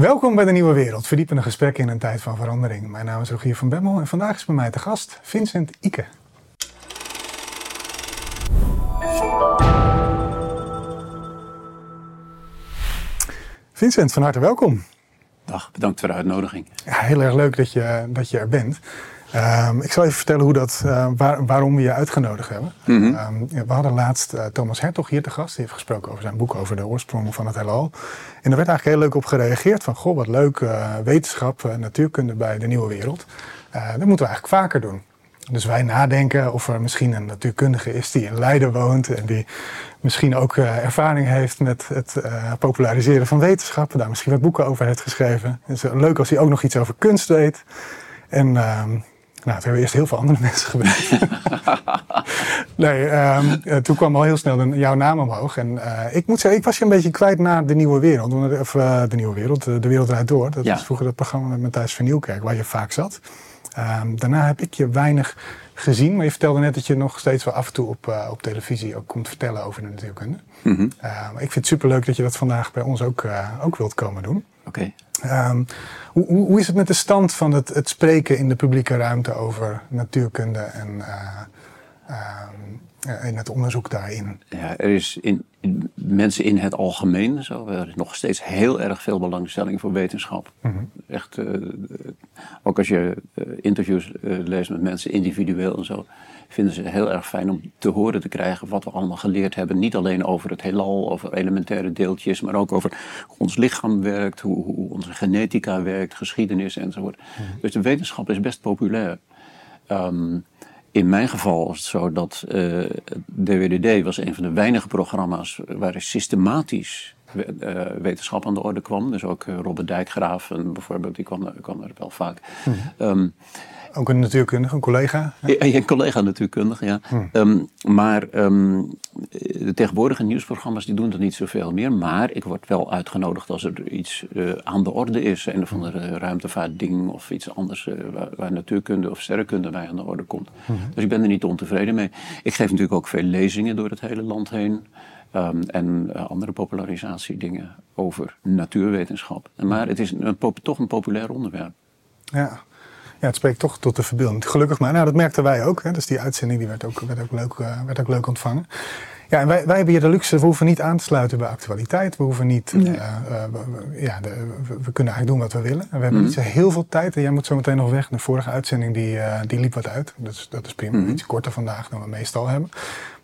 Welkom bij de Nieuwe Wereld, verdiepende gesprekken in een tijd van verandering. Mijn naam is Rogier van Bemmel en vandaag is bij mij te gast Vincent Ike. Vincent, van harte welkom. Dag, bedankt voor de uitnodiging. Ja, heel erg leuk dat je, dat je er bent. Um, ik zal even vertellen hoe dat, uh, waar, waarom we je uitgenodigd hebben. Mm -hmm. um, we hadden laatst uh, Thomas Hertog hier te gast. Die heeft gesproken over zijn boek over de oorsprong van het heelal. En er werd eigenlijk heel leuk op gereageerd. Van, goh, wat leuk, uh, wetenschap, natuurkunde bij de nieuwe wereld. dat moeten we eigenlijk vaker doen. Dus wij nadenken of er misschien een natuurkundige is die in Leiden woont. En die misschien ook ervaring heeft met het populariseren van wetenschappen. Daar misschien wat boeken over heeft geschreven. Het is leuk als hij ook nog iets over kunst weet. En ehm, nou, we hebben eerst heel veel andere mensen gebeld. nee, um, toen kwam al heel snel jouw naam omhoog. En uh, ik moet zeggen, ik was je een beetje kwijt naar de Nieuwe Wereld. Of uh, de Nieuwe Wereld, de Wereld Draait Door. Dat ja. was vroeger dat programma met Matthijs van Nieuwkerk, waar je vaak zat. Um, daarna heb ik je weinig gezien, maar je vertelde net dat je nog steeds wel af en toe op, uh, op televisie ook komt vertellen over de natuurkunde. Mm -hmm. ik vind het superleuk dat je dat vandaag bij ons ook, ook wilt komen doen. Oké. Okay. Um, hoe, is het met de stand van het, het, spreken in de publieke ruimte over natuurkunde en, uh, uh, en het onderzoek daarin? Ja, er is in, in, mensen in het algemeen zo. Er is nog steeds heel erg veel belangstelling voor wetenschap. Mm -hmm. Echt, uh, ook als je interviews leest met mensen individueel en zo vinden ze heel erg fijn om te horen te krijgen wat we allemaal geleerd hebben. Niet alleen over het heelal, over elementaire deeltjes, maar ook over hoe ons lichaam werkt, hoe, hoe onze genetica werkt, geschiedenis enzovoort. Mm -hmm. Dus de wetenschap is best populair. Um, in mijn geval was het zo dat uh, DWDD was een van de weinige programma's waar systematisch uh, wetenschap aan de orde kwam. Dus ook uh, Robert Dijkgraaf en bijvoorbeeld, die kwam, kwam er wel vaak. Mm -hmm. um, ook een natuurkundige, een collega? Ja, een collega natuurkundige, ja. Hmm. Um, maar um, de tegenwoordige nieuwsprogramma's die doen dat niet zoveel meer. Maar ik word wel uitgenodigd als er iets uh, aan de orde is. Een of andere ruimtevaartding of iets anders uh, waar, waar, natuurkunde of sterrenkunde bij aan de orde komt. Hmm. Dus ik ben er niet ontevreden mee. Ik geef natuurlijk ook veel lezingen door het hele land heen. Um, en uh, andere popularisatiedingen over natuurwetenschap. Maar het is een, toch een populair onderwerp. Ja, ja, het spreekt toch tot de verbeelding. Gelukkig maar. Nou, dat merkten wij ook. Hè. Dus die uitzending die werd, ook, werd, ook leuk, uh, werd ook leuk ontvangen. Ja, en wij, wij hebben hier de luxe, we hoeven niet aan te sluiten bij actualiteit. We hoeven niet, nee. uh, uh, we, ja, de, we, we, kunnen eigenlijk doen wat we willen. En we hebben mm. niet zo heel veel tijd. En jij moet zo meteen nog weg. De vorige uitzending die, uh, die liep wat uit. Dus dat is prima. Mm. Iets korter vandaag dan we meestal hebben.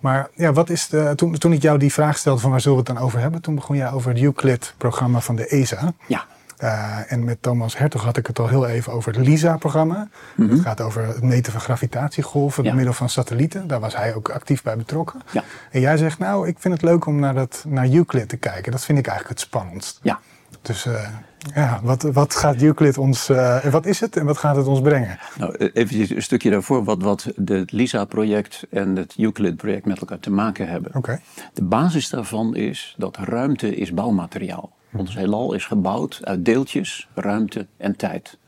Maar ja, wat is de, toen, toen ik jou die vraag stelde van waar zullen we het dan over hebben? Toen begon jij over het Euclid-programma van de ESA. Ja. Uh, en met Thomas Hertog had ik het al heel even over het LISA-programma. Mm -hmm. Het gaat over het meten van gravitatiegolven ja. door middel van satellieten. Daar was hij ook actief bij betrokken. Ja. En jij zegt, nou, ik vind het leuk om naar, dat, naar Euclid te kijken. Dat vind ik eigenlijk het spannendst. Ja. Dus uh, ja, wat, wat gaat Euclid ons, uh, wat is het en wat gaat het ons brengen? Nou, even een stukje daarvoor, wat, wat het LISA-project en het Euclid-project met elkaar te maken hebben. Okay. De basis daarvan is dat ruimte is bouwmateriaal. Ons heelal is gebouwd uit deeltjes, ruimte en tijd.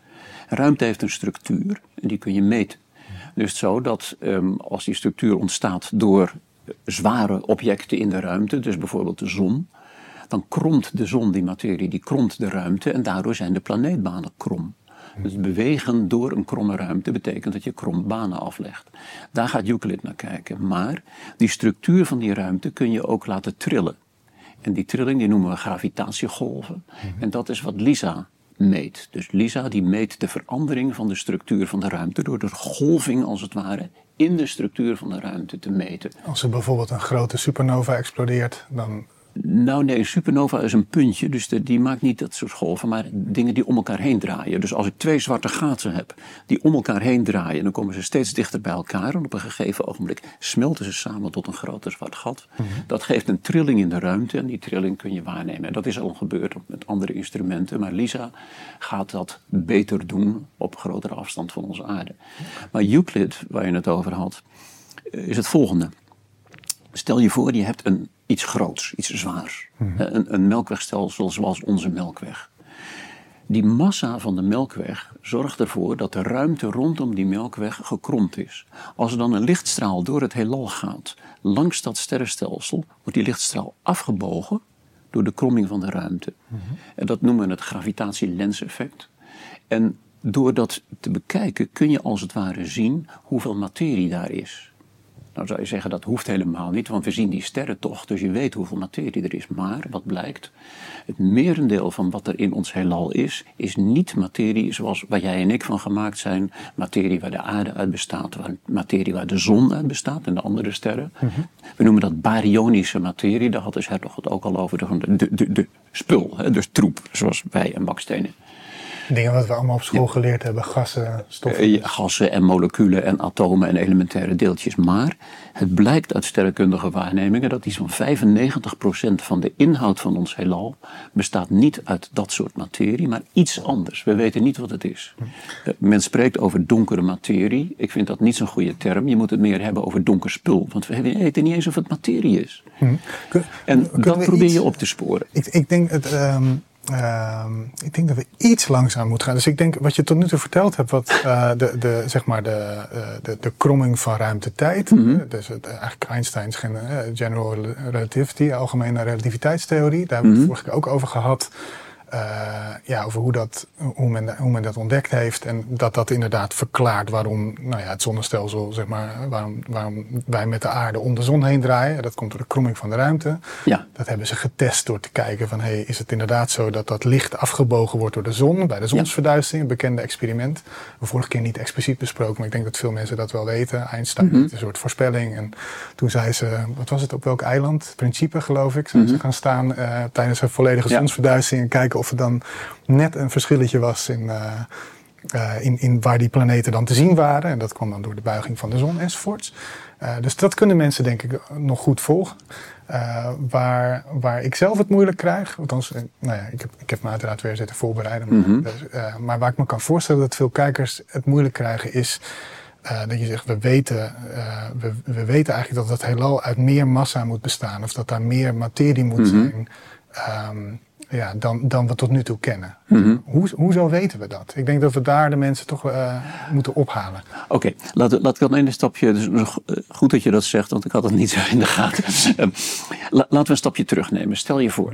Ruimte heeft een structuur en die kun je meten. Dus zo dat um, als die structuur ontstaat door zware objecten in de ruimte, dus bijvoorbeeld de zon, dan kromt de zon die materie, die kromt de ruimte en daardoor zijn de planeetbanen krom. Dus bewegen door een kromme ruimte betekent dat je krom banen aflegt. Daar gaat Euclid naar kijken. Maar die structuur van die ruimte kun je ook laten trillen. En die trilling die noemen we gravitatiegolven. Mm-hmm. En dat is wat LISA meet. Dus LISA die meet de verandering van de structuur van de ruimte door de golving als het ware in de structuur van de ruimte te meten. Als er bijvoorbeeld een grote supernova explodeert, dan nou nee, een supernova is een puntje, dus de, die maakt niet dat soort golven, maar dingen die om elkaar heen draaien. Dus als ik twee zwarte gaten heb die om elkaar heen draaien, dan komen ze steeds dichter bij elkaar en op een gegeven ogenblik smelten ze samen tot een groter zwart gat. Mm-hmm. Dat geeft een trilling in de ruimte en die trilling kun je waarnemen. En dat is al gebeurd met andere instrumenten, maar LISA gaat dat beter doen op grotere afstand van onze aarde. Maar Euclid, waar je het over had, is het volgende. Stel je voor, je hebt een iets groots, iets zwaars. Mm-hmm. Een, een melkwegstelsel zoals onze melkweg. Die massa van de melkweg zorgt ervoor dat de ruimte rondom die melkweg gekromd is. Als er dan een lichtstraal door het heelal gaat, langs dat sterrenstelsel, wordt die lichtstraal afgebogen door de kromming van de ruimte. En dat noemen we het gravitatielenseffect. En door dat te bekijken kun je als het ware zien hoeveel materie daar is. Nou zou je zeggen dat hoeft helemaal niet, want we zien die sterren toch, dus je weet hoeveel materie er is. Maar wat blijkt, het merendeel van wat er in ons heelal is, is niet materie zoals waar jij en ik van gemaakt zijn. Materie waar de aarde uit bestaat, materie waar de zon uit bestaat en de andere sterren. Mhm. We noemen dat baryonische materie, daar had dus Hertog het ook al over, de, de, de, de spul, dus troep, zoals wij en bakstenen. Dingen wat we allemaal op school geleerd hebben, gassen, stoffen. Uh, gassen en moleculen en atomen en elementaire deeltjes. Maar het blijkt uit sterrenkundige waarnemingen dat iets van 95% van de inhoud van ons heelal bestaat niet uit dat soort materie, maar iets anders. We weten niet wat het is. Uh, men spreekt over donkere materie. Ik vind dat niet zo'n goede term. Je moet het meer hebben over donker spul. Want we weten niet eens of het materie is. Hm. en dat probeer je op te sporen. Ik, ik denk het. Um Ehm, ik denk dat we iets langzaam moeten gaan. Dus ik denk wat je tot nu toe verteld hebt, wat uh, de, de, zeg maar de, uh, de, de kromming van ruimte-tijd. Mm -hmm. Dus het, eigenlijk Einsteins general relativity, algemene relativiteitstheorie. Daar hebben we het mhm. vorige keer ook over gehad. Uh, ja, over hoe, dat, hoe, men, hoe men dat ontdekt heeft. En dat dat inderdaad verklaart waarom nou ja, het zonnestelsel, zeg maar, waarom, waarom wij met de aarde om de zon heen draaien. Dat komt door de kromming van de ruimte. Ja. Dat hebben ze getest door te kijken van, hey, is het inderdaad zo dat dat licht afgebogen wordt door de zon bij de zonsverduistering, een bekende experiment. We vorige keer niet expliciet besproken, maar ik denk dat veel mensen dat wel weten. Einstein mm -hmm. een soort voorspelling. En toen zei ze, wat was het, op welk eiland? Principe, geloof ik. Zijn mm -hmm. ze gaan staan uh, tijdens een volledige zonsverduistering en kijken of er dan net een verschilletje was in, uh, uh, in, in waar die planeten dan te zien waren. En dat kwam dan door de buiging van de zon enzovoorts. Uh, dus dat kunnen mensen denk ik nog goed volgen. waar, waar ik zelf het moeilijk krijg, althans, nou ja, ik heb, ik heb me uiteraard weer zitten voorbereiden. Mm -hmm. maar, maar waar ik me kan voorstellen dat veel kijkers het moeilijk krijgen is... Uh, dat je zegt, we weten, uh, we, we, weten eigenlijk dat het heelal uit meer massa moet bestaan. Of dat daar meer materie moet mm -hmm. zijn. Um, ja, dan, dan we tot nu toe kennen. Mm -hmm. Hoe, hoezo weten we dat? Ik denk dat we daar de mensen toch uh, moeten ophalen. Oké, okay, laat, laat ik dan een stapje. Dus, goed dat je dat zegt, want ik had het niet zo in de gaten. uh, laten we een stapje terugnemen. Stel je voor,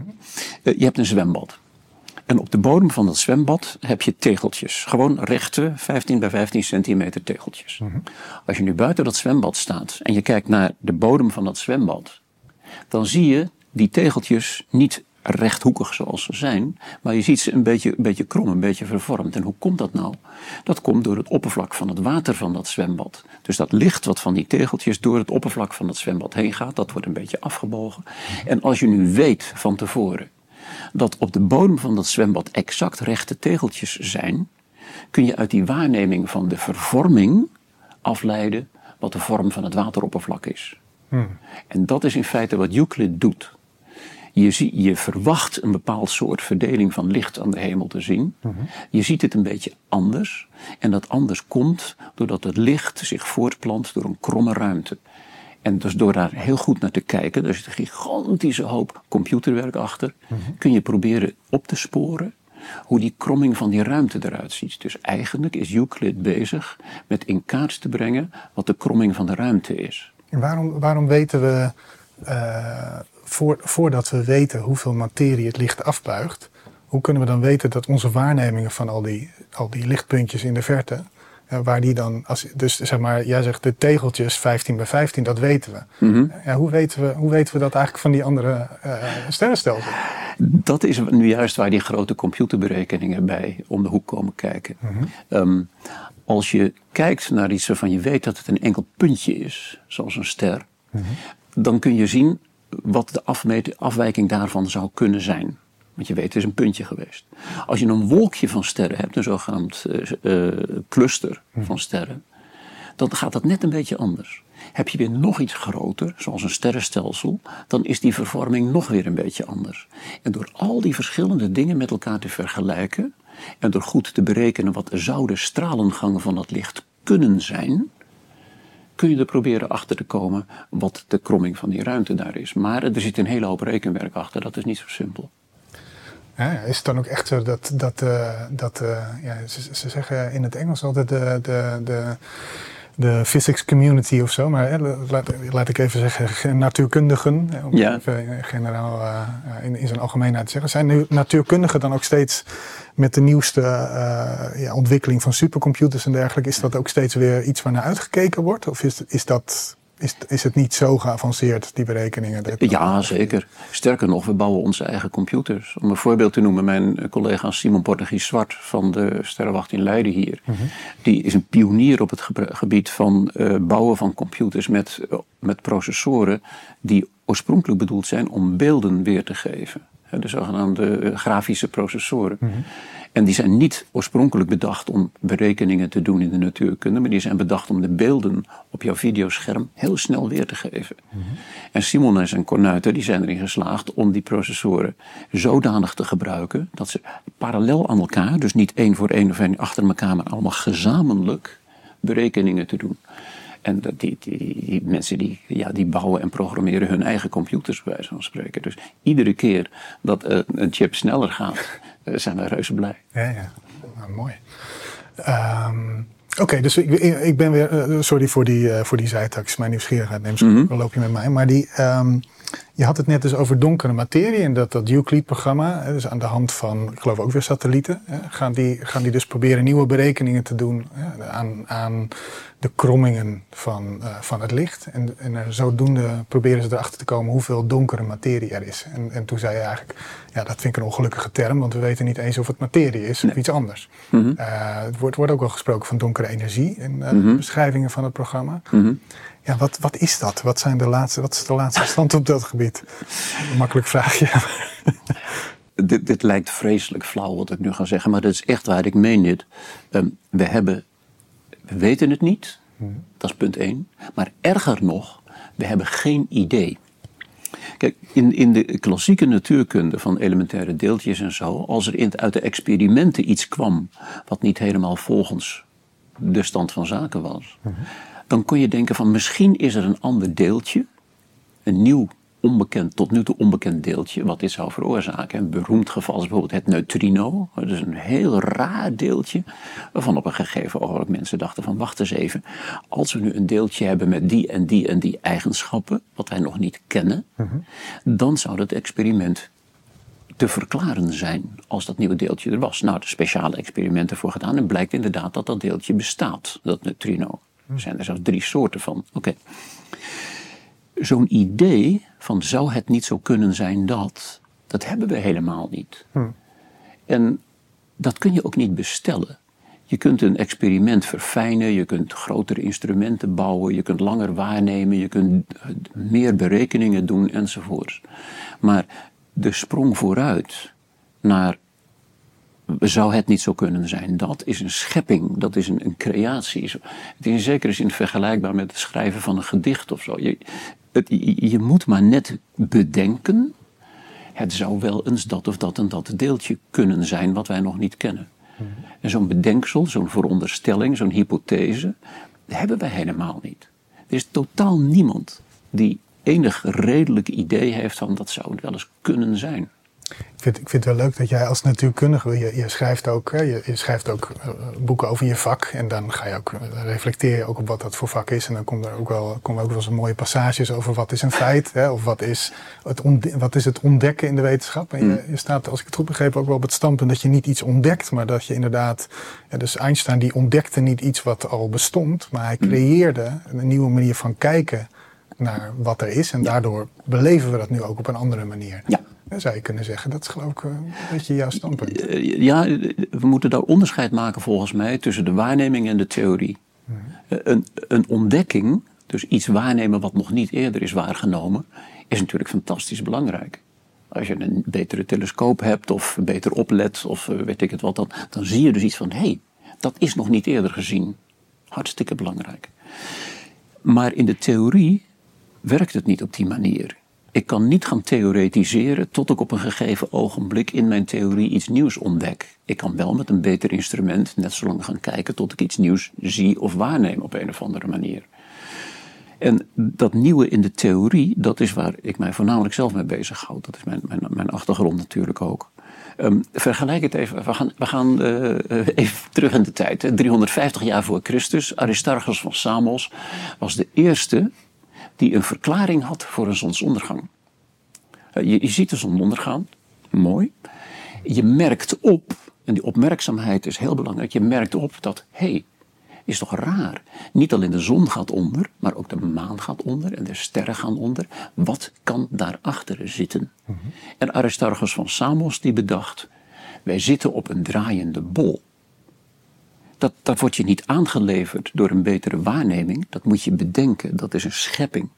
uh, je hebt een zwembad. En op de bodem van dat zwembad heb je tegeltjes. Gewoon rechte 15 bij 15 centimeter tegeltjes. Mm -hmm. Als je nu buiten dat zwembad staat en je kijkt naar de bodem van dat zwembad, dan zie je die tegeltjes niet rechthoekig zoals ze zijn, maar je ziet ze een beetje, een beetje krom, een beetje vervormd. En hoe komt dat nou? Dat komt door het oppervlak van het water van dat zwembad. Dus dat licht wat van die tegeltjes door het oppervlak van het zwembad heen gaat, dat wordt een beetje afgebogen. En als je nu weet van tevoren dat op de bodem van dat zwembad exact rechte tegeltjes zijn, kun je uit die waarneming van de vervorming afleiden wat de vorm van het wateroppervlak is. Hmm. En dat is in feite wat Euclid doet. Je, zie, je verwacht een bepaald soort verdeling van licht aan de hemel te zien. Mm -hmm. Je ziet het een beetje anders. En dat anders komt doordat het licht zich voortplant door een kromme ruimte. En dus door daar heel goed naar te kijken, er zit een gigantische hoop computerwerk achter, mm -hmm. kun je proberen op te sporen hoe die kromming van die ruimte eruit ziet. Dus eigenlijk is Euclid bezig met in kaart te brengen wat de kromming van de ruimte is. En waarom, waarom weten we uh, voor, voordat we weten hoeveel materie het licht afbuigt, hoe kunnen we dan weten dat onze waarnemingen van al die, al die lichtpuntjes in de verte, uh, waar die dan, als, dus zeg maar, jij zegt de tegeltjes 15 bij 15, dat weten we. Mm -hmm. ja, hoe, weten we hoe weten we dat eigenlijk van die andere uh, sterrenstelsels? Dat is nu juist waar die grote computerberekeningen bij om de hoek komen kijken. Mm -hmm. um, als je kijkt naar iets waarvan je weet dat het een enkel puntje is, zoals een ster, mm -hmm. dan kun je zien wat de afwijking daarvan zou kunnen zijn. Want je weet, het is een puntje geweest. Als je een wolkje van sterren hebt, een zogenaamd uh, cluster van sterren, dan gaat dat net een beetje anders. Heb je weer nog iets groter, zoals een sterrenstelsel, dan is die vervorming nog weer een beetje anders. En door al die verschillende dingen met elkaar te vergelijken en door goed te berekenen wat zou de stralengang van dat licht kunnen zijn, kun je er proberen achter te komen wat de kromming van die ruimte daar is. Maar er zit een hele hoop rekenwerk achter, dat is niet zo simpel. Ja, is het dan ook echt zo dat, dat, uh, dat uh, ja, ze, ze, zeggen in het Engels altijd de, de, de de physics community of zo, maar laat, laat, ik even zeggen natuurkundigen, om ja. even generaal in, in zijn algemeenheid te zeggen. Zijn nu natuurkundigen dan ook steeds met de nieuwste ja, ontwikkeling van supercomputers en dergelijke, is dat ook steeds weer iets waar naar uitgekeken wordt? Of is, is dat is, is het niet zo geavanceerd, die berekeningen? Ja, zeker. Sterker nog, we bouwen onze eigen computers. Om een voorbeeld te noemen, mijn collega Simon Portugies Zwart van de Sterrenwacht in Leiden hier. Mhm. Die is een pionier op het gebied van uh, bouwen van computers met, met processoren die oorspronkelijk bedoeld zijn om beelden weer te geven. De zogenaamde eh, grafische processoren. Mm en die zijn niet oorspronkelijk bedacht om berekeningen te doen in de natuurkunde, maar die zijn bedacht om de beelden op jouw videoscherm heel snel weer te geven. Mhm. En Simon en zijn kornuiten die zijn erin geslaagd om die processoren zodanig te gebruiken dat ze parallel aan elkaar, dus niet één voor één of één achter elkaar, maar allemaal gezamenlijk berekeningen te doen. En die, die, die, mensen die, ja, die bouwen en programmeren hun eigen computers, bij van spreken. Dus iedere keer dat een chip sneller gaat, eh, zijn we reuze blij. Ja, ja. Nou, mooi. Ehm, oké, dus ik, ik, ben weer, eh, sorry voor die, voor die zijtax, mijn nieuwsgierigheid neemt mm -hmm. loop je met mij. Maar die, um, je had het net dus over donkere materie en dat, dat Euclid-programma, dus aan de hand van, ik geloof ook weer satellieten, gaan, die, gaan die dus proberen nieuwe berekeningen te doen aan, aan de krommingen van, uh, van het licht. En, en zodoende proberen ze erachter te komen hoeveel donkere materie er is. En, en toen zei je eigenlijk, ja, dat vind ik een ongelukkige term, want we weten niet eens of het materie is of iets anders. Mm het wordt, wordt ook wel gesproken van donkere energie in uh, mm -hmm. beschrijvingen van het programma. Mhm. Ja, wat, wat is dat? Wat, zijn de laatste, wat is de laatste stand op dat gebied? Een makkelijk vraagje. dit, dit lijkt vreselijk flauw wat ik nu ga zeggen, maar dat is echt waar. Ik meen dit. Um, we hebben we weten het niet, dat is punt één. Maar erger nog, we hebben geen idee. Kijk, in, in de klassieke natuurkunde van elementaire deeltjes en zo, als er in, uit de experimenten iets kwam wat niet helemaal volgens de stand van zaken was, dan kon je denken van misschien is er een ander deeltje, een nieuw onbekend, tot nu toe onbekend deeltje wat dit zou veroorzaken. Een beroemd geval is bijvoorbeeld het neutrino. Dat is een heel raar deeltje waarvan op een gegeven ogenblik mensen dachten van wacht eens even. Als we nu een deeltje hebben met die en die en die eigenschappen, wat wij nog niet kennen, mhm. dan zou dat experiment te verklaren zijn als dat nieuwe deeltje er was. Nou, er speciale experimenten voor gedaan en blijkt inderdaad dat dat deeltje bestaat, dat neutrino. Er zijn er zelfs drie soorten van. Oké zo'n idee van zou het niet zo kunnen zijn dat, dat hebben we helemaal niet. Hm. En dat kun je ook niet bestellen. Je kunt een experiment verfijnen, je kunt grotere instrumenten bouwen, je kunt langer waarnemen, je kunt meer berekeningen doen enzovoort. Maar de sprong vooruit naar zou het niet zo kunnen zijn? Dat is een schepping, dat is een, een creatie. Het is in zekere zin vergelijkbaar met het schrijven van een gedicht of zo. Je, het, je moet maar net bedenken. Het zou wel eens dat of dat en dat deeltje kunnen zijn wat wij nog niet kennen. En zo'n bedenksel, zo'n veronderstelling, zo'n hypothese, hebben wij helemaal niet. Er is totaal niemand die enig redelijk idee heeft van dat zou het wel eens kunnen zijn. Ik vind, ik vind het wel leuk dat jij als natuurkundige, je, je schrijft ook, je, je, schrijft ook eh, boeken over je vak. En dan ga je ook eh, reflecteren ook op wat dat voor vak is. En dan komen er ook wel, komen ook wel eens mooie passages over wat is een feit. Hè, of wat is, het wat is het ontdekken in de wetenschap. En je, mm. je, staat, als ik het goed begreep, ook wel op het standpunt dat je niet iets ontdekt. Maar dat je inderdaad, ja, dus Einstein die ontdekte niet iets wat al bestond. Maar hij mm. creëerde een nieuwe manier van kijken naar wat er is. En daardoor beleven we dat nu ook op een andere manier. Ja zou je kunnen zeggen. Dat is geloof ik een beetje jouw standpunt. Eh, ja, we moeten daar onderscheid maken volgens mij tussen de waarneming en de theorie. Mhm. Eh, een, een ontdekking, dus iets waarnemen wat nog niet eerder is waargenomen, is natuurlijk fantastisch belangrijk. Als je een betere telescoop hebt of beter oplet of eh, weet ik het wat, dan, dan zie je dus iets van hé, hey, dat is nog niet eerder gezien. Hartstikke belangrijk. Maar in de theorie werkt het niet op die manier. Ik kan niet gaan theoretiseren tot ik op een gegeven ogenblik in mijn theorie iets nieuws ontdek. Ik kan wel met een beter instrument net zo lang gaan kijken tot ik iets nieuws zie of waarneem op een of andere manier. En dat nieuwe in de theorie, dat is waar ik mij voornamelijk zelf mee bezighoud. Dat is mijn, mijn, mijn achtergrond natuurlijk ook. Um, vergelijk het even. We gaan, we gaan uh, even terug in de tijd. Hè. 350 jaar voor Christus. Aristarchus van Samos was de eerste die een verklaring had voor een zonsondergang. Uh, je, je ziet de zon ondergaan. Mooi. Je merkt op, en die opmerkzaamheid is heel belangrijk. Je merkt op dat, hé, hey, is toch raar? Niet alleen de zon gaat onder, maar ook de maan gaat onder en de sterren gaan onder. Wat kan daarachter zitten? Mm En Aristarchus van Samos die bedacht, wij zitten op een draaiende bol. Dat, dat wordt je niet aangeleverd door een betere waarneming. Dat moet je bedenken. Dat is een schepping.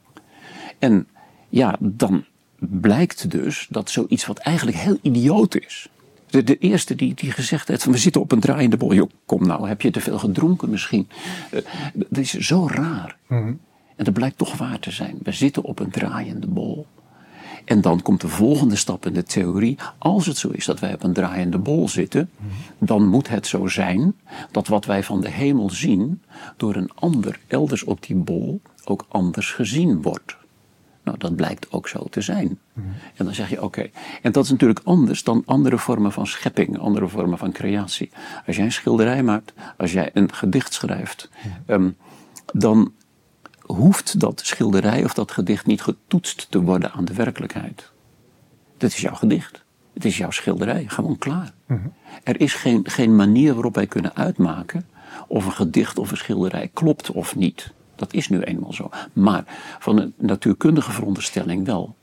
En ja, dan blijkt dus dat zoiets wat eigenlijk heel idioot is. De, de eerste die, die gezegd heeft: van we zitten op een draaiende bol. Joh, kom nou, heb je te veel gedronken misschien? Uh, dat is zo raar. Mhm. En dat blijkt toch waar te zijn. We zitten op een draaiende bol. En dan komt de volgende stap in de theorie. Als het zo is dat wij op een draaiende bol zitten, dan moet het zo zijn dat wat wij van de hemel zien, door een ander elders op die bol ook anders gezien wordt. Nou, dat blijkt ook zo te zijn. En dan zeg je oké. En dat is natuurlijk anders dan andere vormen van schepping, andere vormen van creatie. Als jij een schilderij maakt, als jij een gedicht schrijft, ehm, dan hoeft dat schilderij of dat gedicht niet getoetst te worden aan de werkelijkheid. Dat is jouw gedicht. Het is jouw schilderij, gewoon klaar. Mhm. Er is geen, geen manier waarop wij kunnen uitmaken of een gedicht of een schilderij klopt of niet. Dat is nu eenmaal zo. Maar van een natuurkundige veronderstelling wel.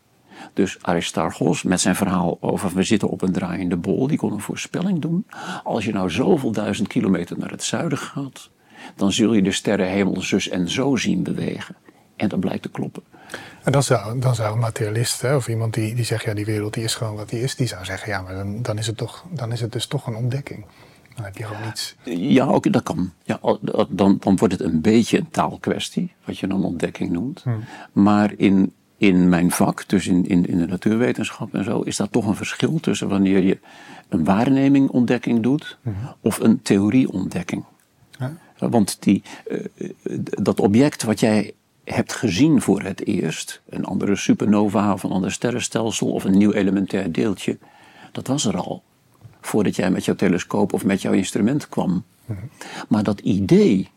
Dus Aristarchos met zijn verhaal over we zitten op een draaiende bol, die kon een voorspelling doen. Als je nou zoveel duizend kilometer naar het zuiden gaat, dan zul je de sterrenhemel zus en zo zien bewegen. En dat blijkt te kloppen. En dan zou, dan zou een materialist, hè, of iemand die, die zegt, ja, die wereld die is gewoon wat die is, die zou zeggen, ja, maar dan, dan, is, het toch, dan is het dus toch een ontdekking. Dan heb je gewoon iets. Ja, ook dat kan. Ja, dan, dan wordt het een beetje een taalkwestie, wat je dan ontdekking noemt. Hmm. Maar in, in mijn vak, dus in, in, in de natuurwetenschap en zo, is dat toch een verschil tussen wanneer je een waarneming ontdekking doet hmm. of een theorie-ontdekking. Want die, uh, dat object wat jij hebt gezien voor het eerst, een andere supernova of een ander sterrenstelsel of een nieuw elementair deeltje, dat was er al. Voordat jij met jouw telescoop of met jouw instrument kwam. Maar dat idee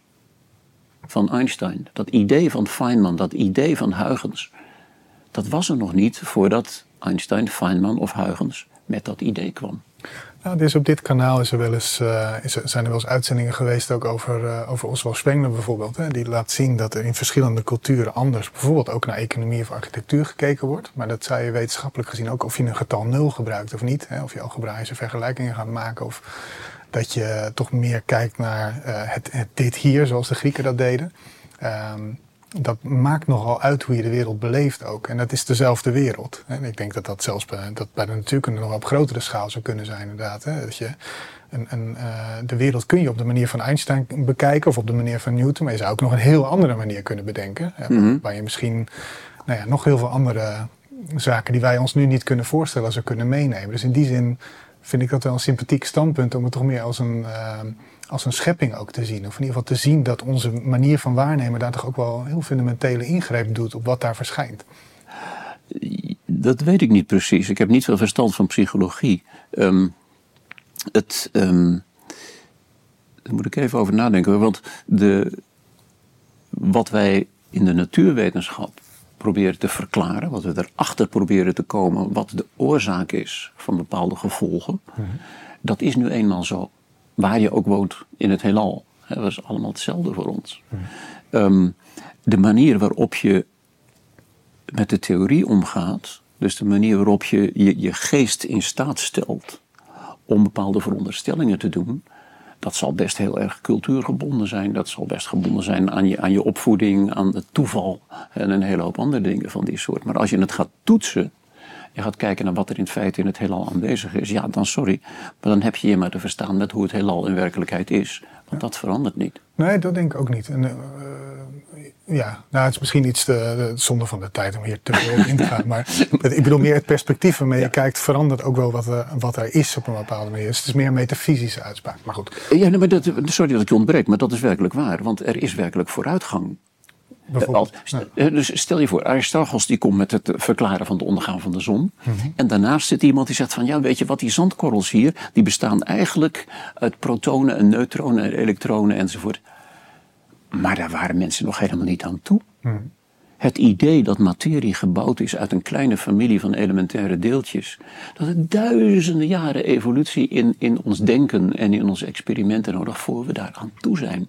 van Einstein, dat idee van Feynman, dat idee van Huygens, dat was er nog niet voordat Einstein, Feynman of Huygens met dat idee kwam. Dus op dit kanaal is er wel eens, er, zijn er wel eens uitzendingen geweest ook over, uh, over Oswald Spengler bijvoorbeeld. Hè, die laat zien dat er in verschillende culturen anders, bijvoorbeeld ook naar economie of architectuur gekeken wordt. Maar dat zou je wetenschappelijk gezien ook of je een getal nul gebruikt of niet. Hè, of je algebraïsche vergelijkingen gaat maken of dat je toch meer kijkt naar uh, het, dit hier, zoals de Grieken dat deden. Um, dat maakt nogal uit hoe je de wereld beleeft ook. En dat is dezelfde wereld. En ik denk dat dat zelfs bij, dat bij de natuurkunde nog op grotere schaal zou kunnen zijn inderdaad. Hè? Dat je een, een, uh, de wereld kun je op de manier van Einstein bekijken of op de manier van Newton. Maar je zou ook nog een heel andere manier kunnen bedenken. Hè? Mm Waar je misschien nou ja, nog heel veel andere zaken die wij ons nu niet kunnen voorstellen zou kunnen meenemen. Dus in die zin vind ik dat wel een sympathiek standpunt om het toch meer als een... Uh, als een schepping ook te zien. Of in ieder geval te zien dat onze manier van waarnemen daar toch ook wel een heel fundamentele ingreep doet op wat daar verschijnt. Dat weet ik niet precies. Ik heb niet veel verstand van psychologie. Um, het, um, daar moet ik even over nadenken. Want de, wat wij in de natuurwetenschap proberen te verklaren, wat we erachter proberen te komen, wat de oorzaak is van bepaalde gevolgen, mhm. dat is nu eenmaal zo waar je ook woont in het heelal. Dat is allemaal hetzelfde voor ons. Um, de manier waarop je met de theorie omgaat, dus de manier waarop je, je je geest in staat stelt om bepaalde veronderstellingen te doen, dat zal best heel erg cultuurgebonden zijn. Dat zal best gebonden zijn aan je, aan je opvoeding, aan het toeval en een hele hoop andere dingen van die soort. Maar als je het gaat toetsen, je gaat kijken naar wat er in feite in het heelal aanwezig is, ja, dan sorry. Maar dan heb je je maar te verstaan met hoe het heelal in werkelijkheid is. Want dat verandert niet. Nee, dat denk ik ook niet. En, uh, ja, nou, het is misschien iets te, zonde van de tijd om hier te veel in te gaan. Maar ik bedoel meer het perspectief waarmee je kijkt, verandert ook wel wat, uh, wat er is op een bepaalde manier. Dus het is meer een metafysische uitspraak. Maar goed. Ja, maar dat, sorry dat ik je ontbreek, maar dat is werkelijk waar. Want er is werkelijk vooruitgang Bijvoorbeeld. Dus stel je voor, Aristarchus die komt met het verklaren van het ondergaan van de zon. En daarnaast zit iemand die zegt van, ja weet je wat, die zandkorrels hier, die bestaan eigenlijk uit protonen en neutronen en elektronen enzovoort. Maar daar waren mensen nog helemaal niet aan toe. Het idee dat materie gebouwd is uit een kleine familie van elementaire deeltjes, dat het duizenden jaren evolutie in, in ons denken en in onze experimenten nodig voor we daar aan toe zijn.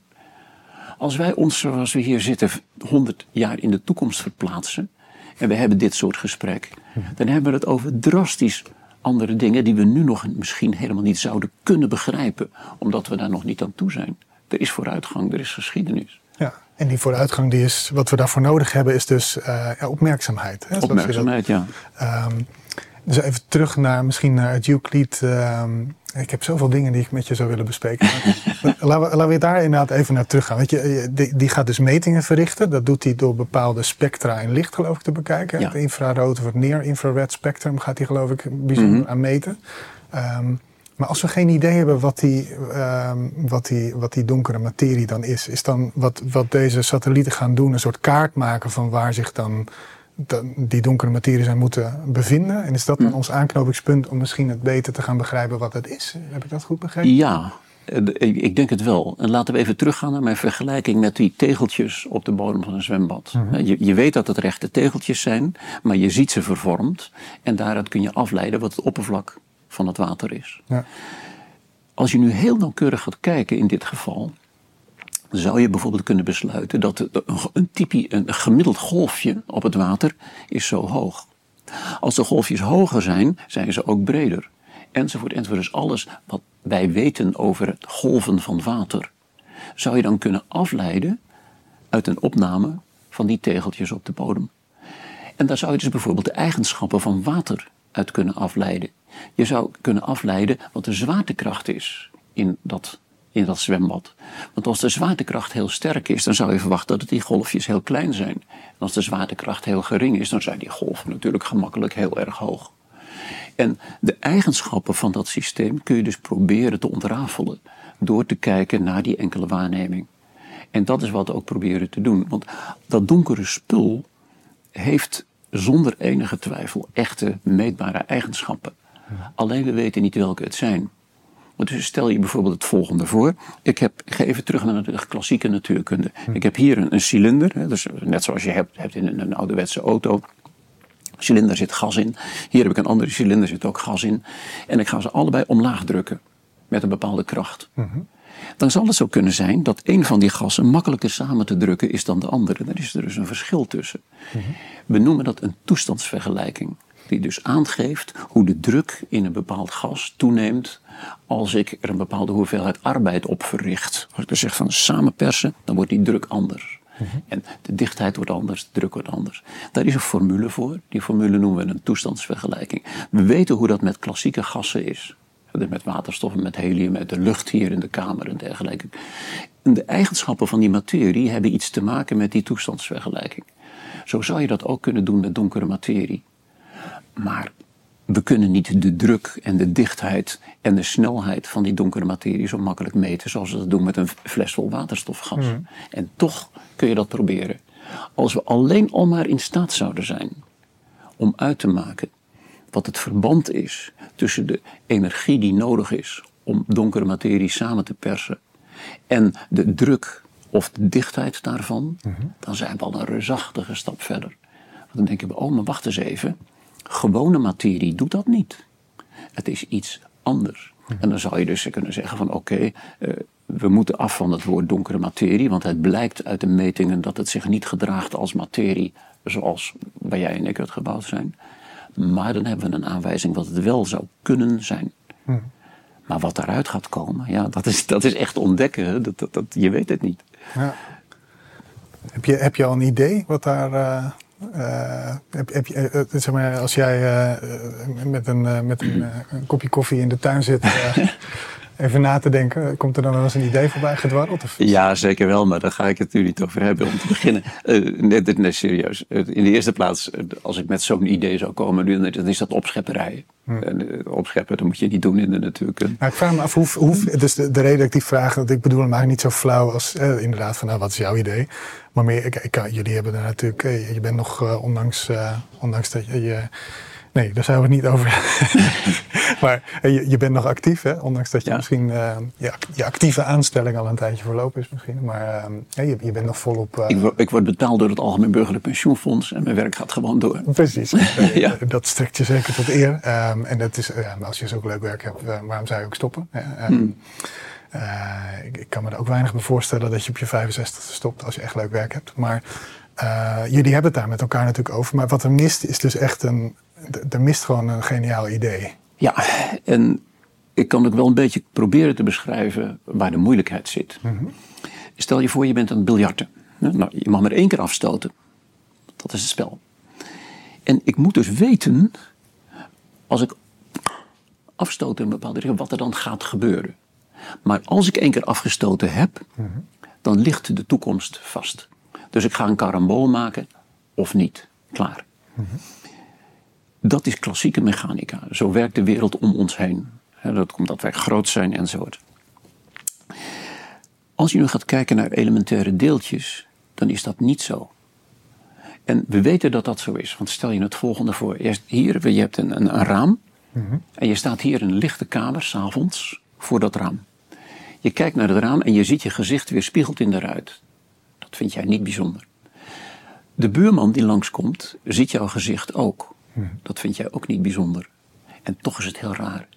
Als wij ons zoals we hier zitten 100 jaar in de toekomst verplaatsen en we hebben dit soort gesprek, dan hebben we het over drastisch andere dingen die we nu nog misschien helemaal niet zouden kunnen begrijpen, omdat we daar nog niet aan toe zijn. Er is vooruitgang, er is geschiedenis. Ja, en die vooruitgang, die is, wat we daarvoor nodig hebben, is dus uh, ja, opmerkzaamheid. Hè, opmerkzaamheid, dat, ja. Um, dus even terug naar misschien naar het Euclid. Um, ik heb zoveel dingen die ik met je zou willen bespreken. laten, we, we daar inderdaad even naar terug gaan. Weet je, die, die, gaat dus metingen verrichten. Dat doet hij door bepaalde spectra in licht, geloof ik, te bekijken. Het infrarood of het near-infrared spectrum gaat hij, geloof ik, bijzonder mm aan meten. Um, maar als we geen idee hebben wat die, um, wat die, wat die donkere materie dan is, is dan wat, wat deze satellieten gaan doen een soort kaart maken van waar zich dan die donkere materie zijn moeten bevinden? En is dat dan hm. ons aanknopingspunt om misschien het beter te gaan begrijpen wat het is? Heb ik dat goed begrepen? Ja, ik denk het wel. En laten we even teruggaan naar mijn vergelijking met die tegeltjes op de bodem van een zwembad. Mhm. je, je, weet dat het rechte tegeltjes zijn, maar je ziet ze vervormd. En daaruit kun je afleiden wat het oppervlak van het water is. Ja. Als je nu heel nauwkeurig gaat kijken in dit geval, zou je bijvoorbeeld kunnen besluiten dat een, typie, een gemiddeld golfje op het water is zo hoog. Als de golfjes hoger zijn, zijn ze ook breder. Enzovoort, enzovoort. Dus alles wat wij weten over het golven van water, zou je dan kunnen afleiden uit een opname van die tegeltjes op de bodem. En daar zou je dus bijvoorbeeld de eigenschappen van water uit kunnen afleiden. Je zou kunnen afleiden wat de zwaartekracht is in dat, in dat zwembad. Want als de zwaartekracht heel sterk is, dan zou je verwachten dat die golfjes heel klein zijn. En als de zwaartekracht heel gering is, dan zijn die golven natuurlijk gemakkelijk heel erg hoog. En de eigenschappen van dat systeem kun je dus proberen te ontrafelen door te kijken naar die enkele waarneming. En dat is wat we ook proberen te doen. Want dat donkere spul heeft zonder enige twijfel echte meetbare eigenschappen. Alleen we weten niet welke het zijn. Dus stel je bijvoorbeeld het volgende voor. Ik, heb, ik ga even terug naar de klassieke natuurkunde. Hm. Ik heb hier een, een cilinder, hè, dus net zoals je hebt, hebt in een, een ouderwetse auto. Cilinder zit gas in. Hier heb ik een andere cilinder, zit ook gas in. En ik ga ze allebei omlaag drukken met een bepaalde kracht. Mhm. Dan zal het zo kunnen zijn dat een van die gassen makkelijker samen te drukken is dan de andere. Daar is er dus een verschil tussen. Mhm. We noemen dat een toestandsvergelijking die dus aangeeft hoe de druk in een bepaald gas toeneemt als ik er een bepaalde hoeveelheid arbeid op verricht. Als ik er zeg van samen persen, dan wordt die druk anders. Mhm. En de dichtheid wordt anders, de druk wordt anders. Daar is een formule voor. Die formule noemen we een toestandsvergelijking. We weten hoe dat met klassieke gassen is. Met waterstof en met helium, met de lucht hier in de kamer en dergelijke. En de eigenschappen van die materie hebben iets te maken met die toestandsvergelijking. Zo zou je dat ook kunnen doen met donkere materie. Maar we kunnen niet de druk en de dichtheid en de snelheid van die donkere materie zo makkelijk meten zoals we dat doen met een fles vol waterstofgas. Hmm. En toch kun je dat proberen. Als we alleen al maar in staat zouden zijn om uit te maken wat het verband is tussen de energie die nodig is om donkere materie samen te persen en de druk of de dichtheid daarvan, mhm. dan zijn we al een reusachtige stap verder. Want dan denken we, oh, maar wacht eens even. Gewone materie doet dat niet. Het is iets anders. Mhm. En dan zou je dus kunnen zeggen van oké, eh, we moeten af van het woord donkere materie, want het blijkt uit de metingen dat het zich niet gedraagt als materie zoals waar jij en ik het gebouwd zijn. Maar dan hebben we een aanwijzing wat het wel zou kunnen zijn. Mhm. Maar wat daaruit gaat komen, ja, dat is, dat is echt ontdekken. Dat, dat, dat, je weet het niet. Ja. Heb, je, heb je al een idee wat daar. Uh, heb, heb je, uh, zeg maar, als jij met, een, met een, een, kopje koffie in de tuin zit. even na te denken. Komt er dan wel eens een idee voorbij gedwarreld? Of? Ja, zeker wel, maar daar ga ik het nu niet over hebben om te beginnen. Uh, nee, nee, serieus. in de eerste plaats, als ik met zo'n idee zou komen, dan is dat opschepperij. Hm. En, opscheppen, dat moet je niet doen in de natuurkunde. Nou, ik vraag me af, hoe, hoe, dus de, de reden dat ik die vraag, dat ik bedoel hem eigenlijk niet zo flauw als eh, inderdaad van nou, wat is jouw idee? Maar meer, ik, ik, jullie hebben er natuurlijk, je bent nog, ondanks, ondanks dat je, je Nee, daar zijn we het niet over. maar eh, je, je, bent nog actief, hè? ondanks dat je misschien uh, je, je, actieve aanstelling al een tijdje verlopen is misschien. Maar uh, je, je, bent nog volop... Ik word, ik, word, betaald door het Algemeen Burgerlijk Pensioenfonds en mijn werk gaat gewoon door. Precies, ja. dat strekt je zeker tot eer. Um, en dat is, als je zo'n leuk werk hebt, waarom zou je ook stoppen? Um, ik, ik, kan me er ook weinig bij voorstellen dat je op je 65 stopt als je echt leuk werk hebt. Maar jullie hebben het daar met elkaar natuurlijk over. Maar wat er mist is dus echt een er mist gewoon een geniaal idee. Ja, en ik kan ook wel een beetje proberen te beschrijven waar de moeilijkheid zit. Mhm. Stel je voor, je bent een biljarten. Nou, je mag maar één keer afstoten. Dat is het spel. En ik moet dus weten, als ik afstoot in een bepaalde richting, wat er dan gaat gebeuren. Maar als ik één keer afgestoten heb, mhm. dan ligt de toekomst vast. Dus ik ga een karambol maken of niet. Klaar. Mm dat is klassieke mechanica. Zo werkt de wereld om ons heen. dat komt dat wij groot zijn enzovoort. Als je nu gaat kijken naar elementaire deeltjes, dan is dat niet zo. En we weten dat dat zo is. Want stel je het volgende voor. Hier, je hebt een, een, een raam. Mhm. En je staat hier in een lichte kamer, s'avonds, voor dat raam. Je kijkt naar het raam en je ziet je gezicht weer spiegeld in de ruit. Dat vind jij niet bijzonder. De buurman die langskomt, ziet jouw gezicht ook. Dat vind jij ook niet bijzonder. En toch is het heel raar.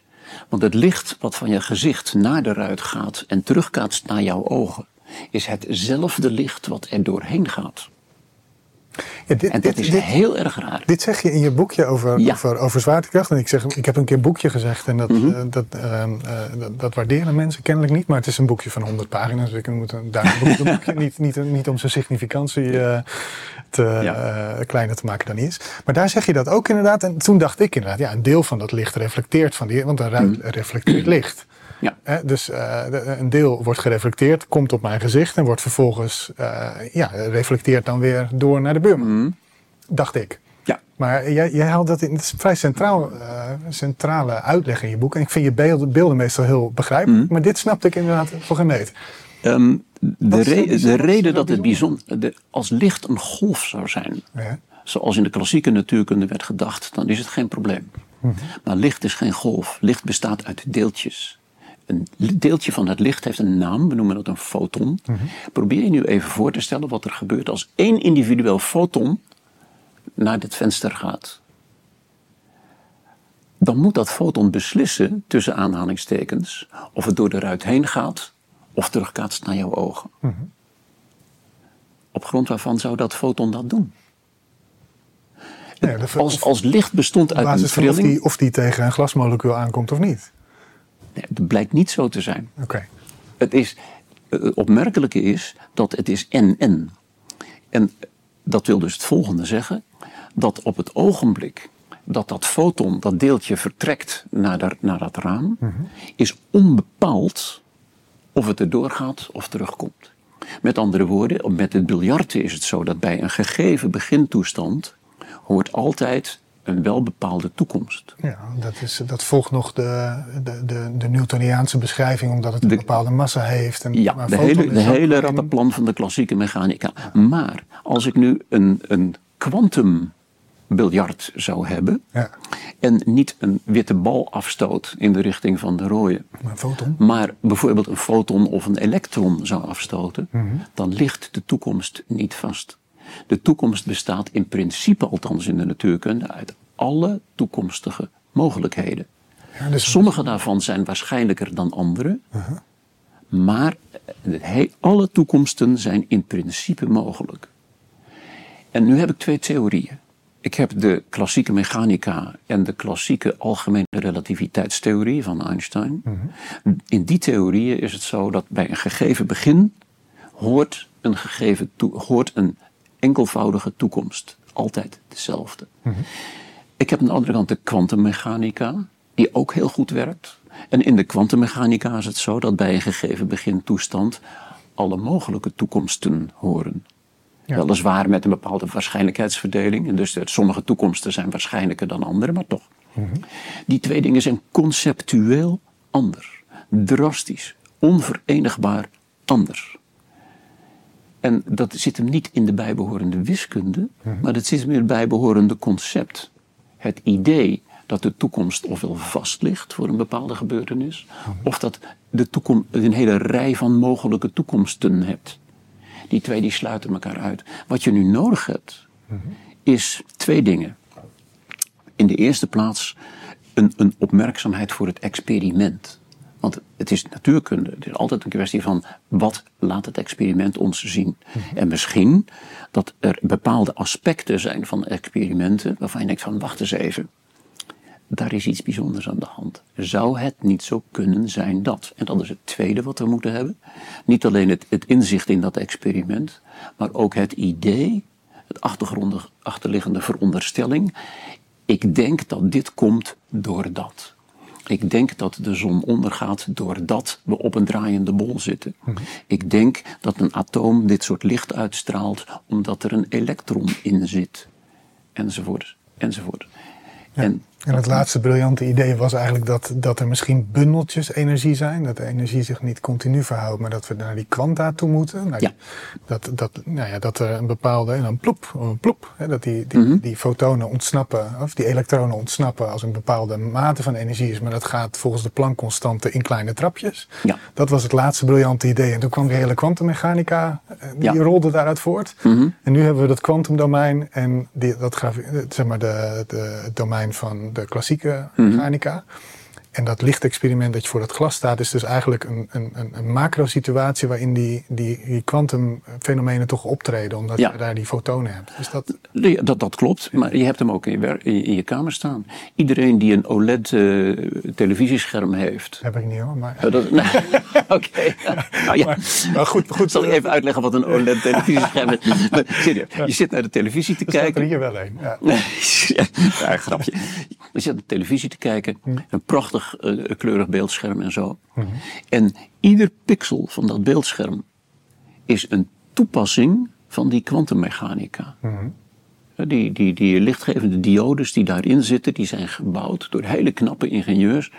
Want het licht wat van je gezicht naar de ruit gaat en terugkaatst naar jouw ogen, is hetzelfde licht wat er doorheen gaat. Ja, dit, en dat is heel erg raar. Dit zeg je in je boekje over, over, over, zwaartekracht. En ik, zeg, ik heb een keer boekje gezegd en dat, mhm. eh, dat, ehm, eh, dat, dat, waarderen mensen kennelijk niet. Maar het is een boekje van 100 pagina's. Dus ik moet een, daar een boekje, niet, niet, niet om zijn significantie eh, te, kleiner te maken dan hij is. Maar daar zeg je dat ook inderdaad. En toen dacht ik inderdaad, ja, een deel van dat licht reflecteert van die. Want een ruit mhm. reflecteert licht. Ja. dus uh, een deel wordt gereflecteerd, komt op mijn gezicht en wordt vervolgens, uh, ja, reflecteert dan weer door naar de buurman. Mm. Dacht ik. Ja. Maar jij, jij haalt dat in, het is een vrij centraal, uh, centrale uitleg in je boek. En ik vind je beelden, beelden meestal heel begrijpelijk. Mm. Maar dit snapte ik inderdaad voor geen meet. Um, de, re de reden dat het bijzonder, als licht een golf zou zijn, ja. zoals in de klassieke natuurkunde werd gedacht, dan is het geen probleem. Mm Maar licht is geen golf. Licht bestaat uit deeltjes een deeltje van het licht heeft een naam, we noemen dat een foton. Mhm. Probeer je nu even voor te stellen wat er gebeurt als één individueel foton naar dit venster gaat. Dan moet dat foton beslissen, tussen aanhalingstekens, of het door de ruit heen gaat of terugkaatst naar jouw ogen. Mhm. Op grond waarvan zou dat foton dat doen? als, als licht bestond uit een trilling... Of die, of die tegen een glasmolecuul aankomt of niet. Het blijkt niet zo te zijn. Oké. Het is, het opmerkelijke is dat het is en-en. En dat wil dus het volgende zeggen. Dat op het ogenblik dat dat foton, dat deeltje vertrekt naar, de, naar dat raam, mhm. is onbepaald of het er doorgaat of terugkomt. Met andere woorden, met het biljarten is het zo dat bij een gegeven begintoestand hoort altijd een welbepaalde toekomst. Ja, dat, is, dat volgt nog de, de, de, de Newtoniaanse beschrijving, omdat het een bepaalde massa heeft. En, ja, de hele, de hele rappenplan van de klassieke mechanica. Maar als ik nu een, een kwantumbiljart zou hebben ja. en niet een witte bal afstoot in de richting van de rode, maar, foton. maar bijvoorbeeld een foton of een elektron zou afstoten, mhm. dan ligt de toekomst niet vast. De toekomst bestaat in principe, althans in de natuurkunde, uit alle toekomstige mogelijkheden. Ja, dus Sommige daarvan zijn waarschijnlijker dan andere, uh-huh. maar alle toekomsten zijn in principe mogelijk. En nu heb ik twee theorieën. Ik heb de klassieke mechanica en de klassieke algemene relativiteitstheorie van Einstein. Uh-huh. In die theorieën is het zo dat bij een gegeven begin hoort een, gegeven hoort een enkelvoudige toekomst. Altijd dezelfde. Mhm. Ik heb aan de andere kant de kwantummechanica, die ook heel goed werkt. En in de kwantummechanica is het zo dat bij een gegeven begintoestand alle mogelijke toekomsten horen. Ja. Weliswaar met een bepaalde waarschijnlijkheidsverdeling. En dus sommige toekomsten zijn waarschijnlijker dan andere, maar toch. Mhm. Die twee dingen zijn conceptueel anders. Drastisch, onverenigbaar anders. En dat zit hem niet in de bijbehorende wiskunde, mhm. maar dat zit hem in het bijbehorende concept. Het idee dat de toekomst ofwel vast ligt voor een bepaalde gebeurtenis, of dat de toekomst een hele rij van mogelijke toekomsten hebt. Die twee die sluiten elkaar uit. Wat je nu nodig hebt, is twee dingen. In de eerste plaats een, een opmerkzaamheid voor het experiment. Want het is natuurkunde. Het is altijd een kwestie van wat laat het experiment ons zien. En misschien dat er bepaalde aspecten zijn van experimenten waarvan je denkt van wacht eens even. Daar is iets bijzonders aan de hand. Zou het niet zo kunnen zijn dat? En dat is het tweede wat we moeten hebben. Niet alleen het, het inzicht in dat experiment, maar ook het idee, het achterliggende veronderstelling. Ik denk dat dit komt door dat. Ik denk dat de zon ondergaat doordat we op een draaiende bol zitten. Ik denk dat een atoom dit soort licht uitstraalt omdat er een elektron in zit. Enzovoort. Enzovoort. En en het laatste briljante idee was eigenlijk dat, dat er misschien bundeltjes energie zijn. Dat de energie zich niet continu verhoudt, maar dat we naar die kwanta toe moeten. Nou, ja. dat, dat, nou ja, dat er een bepaalde, en dan ploep, een ploep, hè, dat die, die, mhm. die fotonen ontsnappen, of die elektronen ontsnappen als een bepaalde mate van energie is. Maar dat gaat volgens de Planck-constante in kleine trapjes. Ja. Dat was het laatste briljante idee. En toen kwam die hele kwantummechanica, eh, die rolde daaruit voort. Mhm. En nu hebben we dat kwantumdomein en die, dat, zeg maar de, de, het domein van de klassieke mhm. mechanica. En dat lichtexperiment dat je voor dat glas staat, is dus eigenlijk een, een, een macro-situatie waarin die, die, kwantumfenomenen toch optreden, omdat je daar die fotonen hebt. Is dat... dat, dat klopt, maar je hebt hem ook in je, in je kamer staan. Iedereen die een OLED-televisiescherm eh, heeft. Heb ik niet hoor, maar. nee. Oké. Nou, ja. maar, goed, goed. Zal ik even uitleggen wat een OLED-televisiescherm is? Maar, serieus, je zit naar de televisie te kijken. Er hier wel een. Ja. ja, grapje. Je zit naar de televisie te kijken, hm. een prachtig uh, kleurig beeldscherm en zo. Mhm. En ieder pixel van dat beeldscherm is een toepassing van die kwantummechanica. Mhm. Die, die, die lichtgevende diodes die daarin zitten, die zijn gebouwd door hele knappe ingenieurs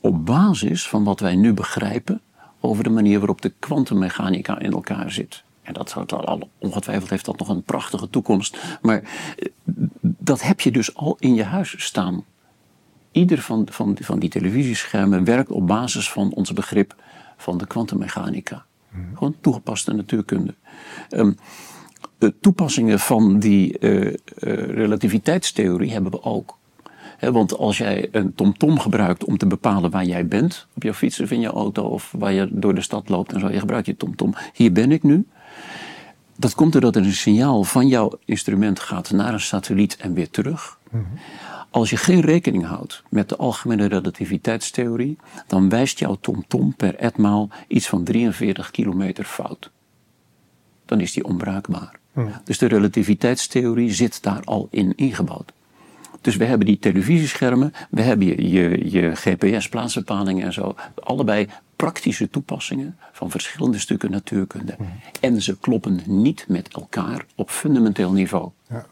op basis van wat wij nu begrijpen over de manier waarop de kwantummechanica in elkaar zit. En dat zou al, ongetwijfeld heeft dat nog een prachtige toekomst. Maar eh, dat heb je dus al in je huis staan ieder van, van, van die televisieschermen werkt op basis van ons begrip van de kwantummechanica. Hmm. Gewoon toegepaste natuurkunde. Um, de toepassingen van die uh, uh, relativiteitstheorie hebben we ook. want als jij een tomtom -tom gebruikt om te bepalen waar jij bent, op jouw fiets of in je auto of waar je door de stad loopt en zo, je gebruikt je tomtom. -tom. Hier ben ik nu. Dat komt doordat er een signaal van jouw instrument gaat naar een satelliet en weer terug. Hmm. Als je geen rekening houdt met de algemene relativiteitstheorie, dan wijst jouw tomtom per etmaal iets van 43 kilometer fout. Dan is die onbruikbaar. Hmm. Dus de relativiteitstheorie zit daar al in ingebouwd. Dus we hebben die televisieschermen, we hebben je, je, je GPS-plaatsbepalingen en zo. Allebei praktische toepassingen van verschillende stukken natuurkunde. Hmm. En ze kloppen niet met elkaar op fundamenteel niveau. Ja.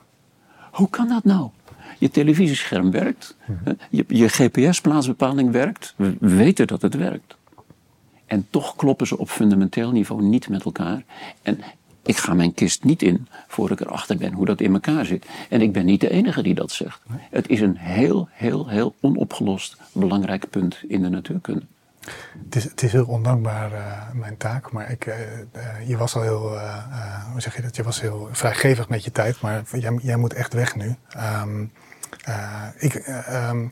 Hoe kan dat nou? je televisiescherm werkt, je, je GPS-plaatsbepaling werkt. We weten dat het werkt. En toch kloppen ze op fundamenteel niveau niet met elkaar. En ik ga mijn kist niet in voor ik erachter ben hoe dat in elkaar zit. En ik ben niet de enige die dat zegt. Het is een heel, heel, heel onopgelost belangrijk punt in de natuurkunde. Het is, heel ondankbaar, uh, mijn taak, maar ik, uh, je was al heel, hoe zeg je dat, je was heel vrijgevig met je tijd, maar jij, jij moet echt weg nu. Uh, ik, um,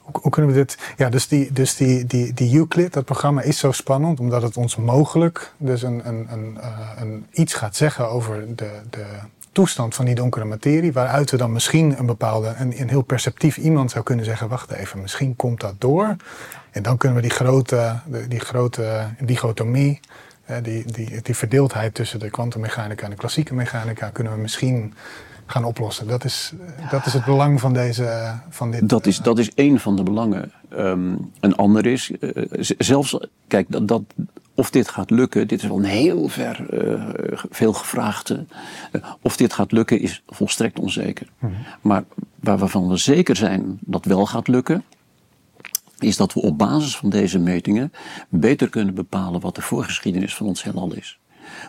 hoe, kunnen we dit? Ja, dus, die, dus die, die, die Euclid, dat programma is zo spannend omdat het ons mogelijk dus een, een, een, een iets gaat zeggen over de, de toestand van die donkere materie, waaruit we dan misschien een bepaalde, een, een heel perceptief iemand zou kunnen zeggen, wacht even, misschien komt dat door. En dan kunnen we die grote, die grote dichotomie, die, die, die verdeeldheid tussen de kwantummechanica en de klassieke mechanica, kunnen we misschien gaan oplossen. Dat is, dat is het belang van, deze, van dit. Dat is, dat is één van de belangen. Um, een ander is, uh, zelfs, kijk, dat, dat, of dit gaat lukken, dit is wel een heel ver, uh, veel gevraagde. Uh, of dit gaat lukken is volstrekt onzeker. Mm -hmm. Maar waarvan we zeker zijn dat wel gaat lukken, is dat we op basis van deze metingen beter kunnen bepalen wat de voorgeschiedenis van ons heelal is.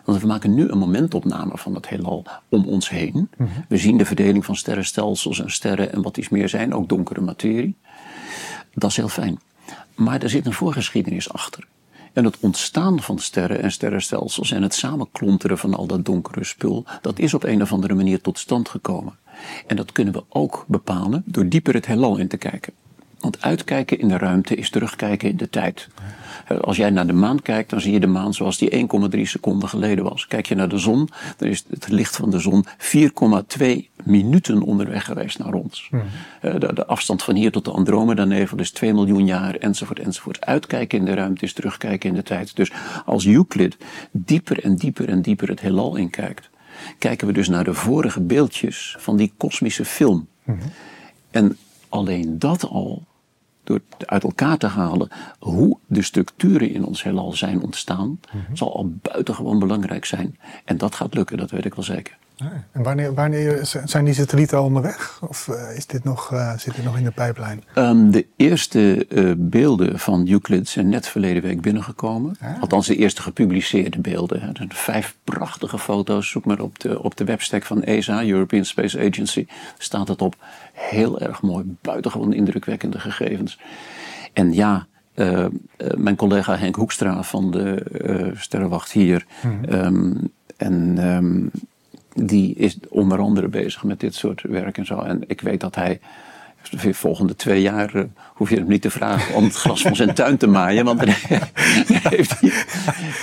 Want we maken nu een momentopname van het heelal om ons heen. Mm -hmm. We zien de verdeling van sterrenstelsels en sterren en wat iets meer zijn, ook donkere materie. Dat is heel fijn. Maar er zit een voorgeschiedenis achter. En het ontstaan van sterren en sterrenstelsels en het samenklonteren van al dat donkere spul, dat is op een of andere manier tot stand gekomen. En dat kunnen we ook bepalen door dieper het heelal in te kijken. Want uitkijken in de ruimte is terugkijken in de tijd. Als jij naar de maan kijkt, dan zie je de maan zoals die 1,3 seconden geleden was. Kijk je naar de zon, dan is het licht van de zon 4,2 minuten onderweg geweest naar ons. Hmm. De, de, afstand van hier tot de Andromeda-nevel is 2 miljoen jaar, enzovoort, enzovoort. Uitkijken in de ruimte is terugkijken in de tijd. Dus als Euclid dieper en dieper en dieper het heelal inkijkt, kijken we dus naar de vorige beeldjes van die kosmische film. Hmm. En alleen dat al door uit elkaar te halen hoe de structuren in ons heelal zijn ontstaan, mm-hmm. zal al buitengewoon belangrijk zijn. En dat gaat lukken, dat weet ik wel zeker. En wanneer, wanneer zijn die satellieten al onderweg? Of uh, is dit nog, uh, zit dit nog in de pijplijn? Um, de eerste uh, beelden van Euclid zijn net verleden week binnengekomen. Ah. Althans, de eerste gepubliceerde beelden. Er zijn vijf prachtige foto's. Zoek maar op de, op de webstack van ESA, European Space Agency. Staat het op. Heel erg mooi, buitengewoon indrukwekkende gegevens. En ja, uh, mijn collega Henk Hoekstra van de Sterrenwacht hier. Mm -hmm. um, en um, die is onder andere bezig met dit soort werk en zo. En ik weet dat hij de volgende twee jaar uh, hoef je hem niet te vragen om het gras van zijn tuin te maaien, want daar heeft hij,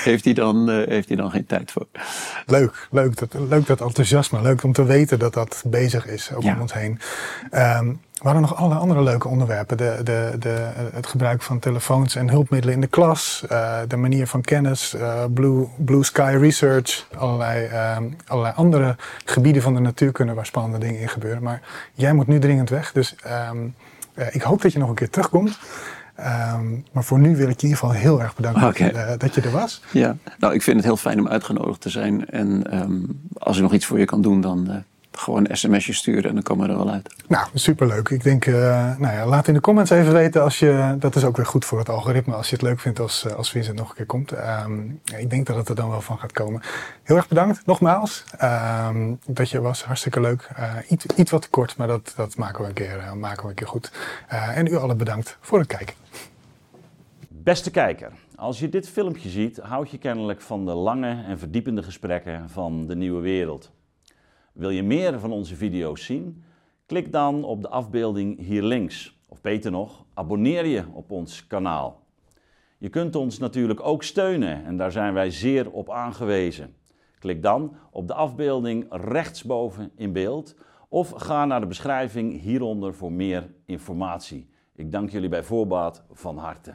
heeft hij, dan, uh, heeft hij dan geen tijd voor. Leuk, leuk dat, leuk dat enthousiasme. Leuk om te weten dat dat bezig is ja. om ons heen. Um, we hadden nog allerlei andere leuke onderwerpen. De, de, de, het gebruik van telefoons en hulpmiddelen in de klas. Uh, de manier van kennis. Uh, Blue, Blue Sky Research. Allerlei, uh, allerlei andere gebieden van de natuurkunde waar spannende dingen in gebeuren. Maar jij moet nu dringend weg. Dus um, ik hoop dat je nog een keer terugkomt. Um, maar voor nu wil ik je in ieder geval heel erg bedanken okay. dat, je, dat, je, er was. Ja, nou ik vind het heel fijn om uitgenodigd te zijn. En um, als ik nog iets voor je kan doen, dan gewoon een sms'je sturen en dan komen we er wel uit. Nou, superleuk. Ik denk, uh, nou ja, laat in de comments even weten als je, dat is ook weer goed voor het algoritme, als je het leuk vindt als, als Vincent nog een keer komt. Um, ik denk dat het er dan wel van gaat komen. Heel erg bedankt, nogmaals, um, dat je was. Hartstikke leuk. Uh, iets, iets wat te kort, maar dat, dat maken, we een keer, uh, maken we een keer goed. en u allen bedankt voor het kijken. Beste kijker, als je dit filmpje ziet, houd je kennelijk van de lange en verdiepende gesprekken van de nieuwe wereld. Wil je meer van onze video's zien? Klik dan op de afbeelding hier links. Of beter nog, abonneer je op ons kanaal. Je kunt ons natuurlijk ook steunen en daar zijn wij zeer op aangewezen. Klik dan op de afbeelding rechtsboven in beeld of ga naar de beschrijving hieronder voor meer informatie. Ik dank jullie bij voorbaat van harte.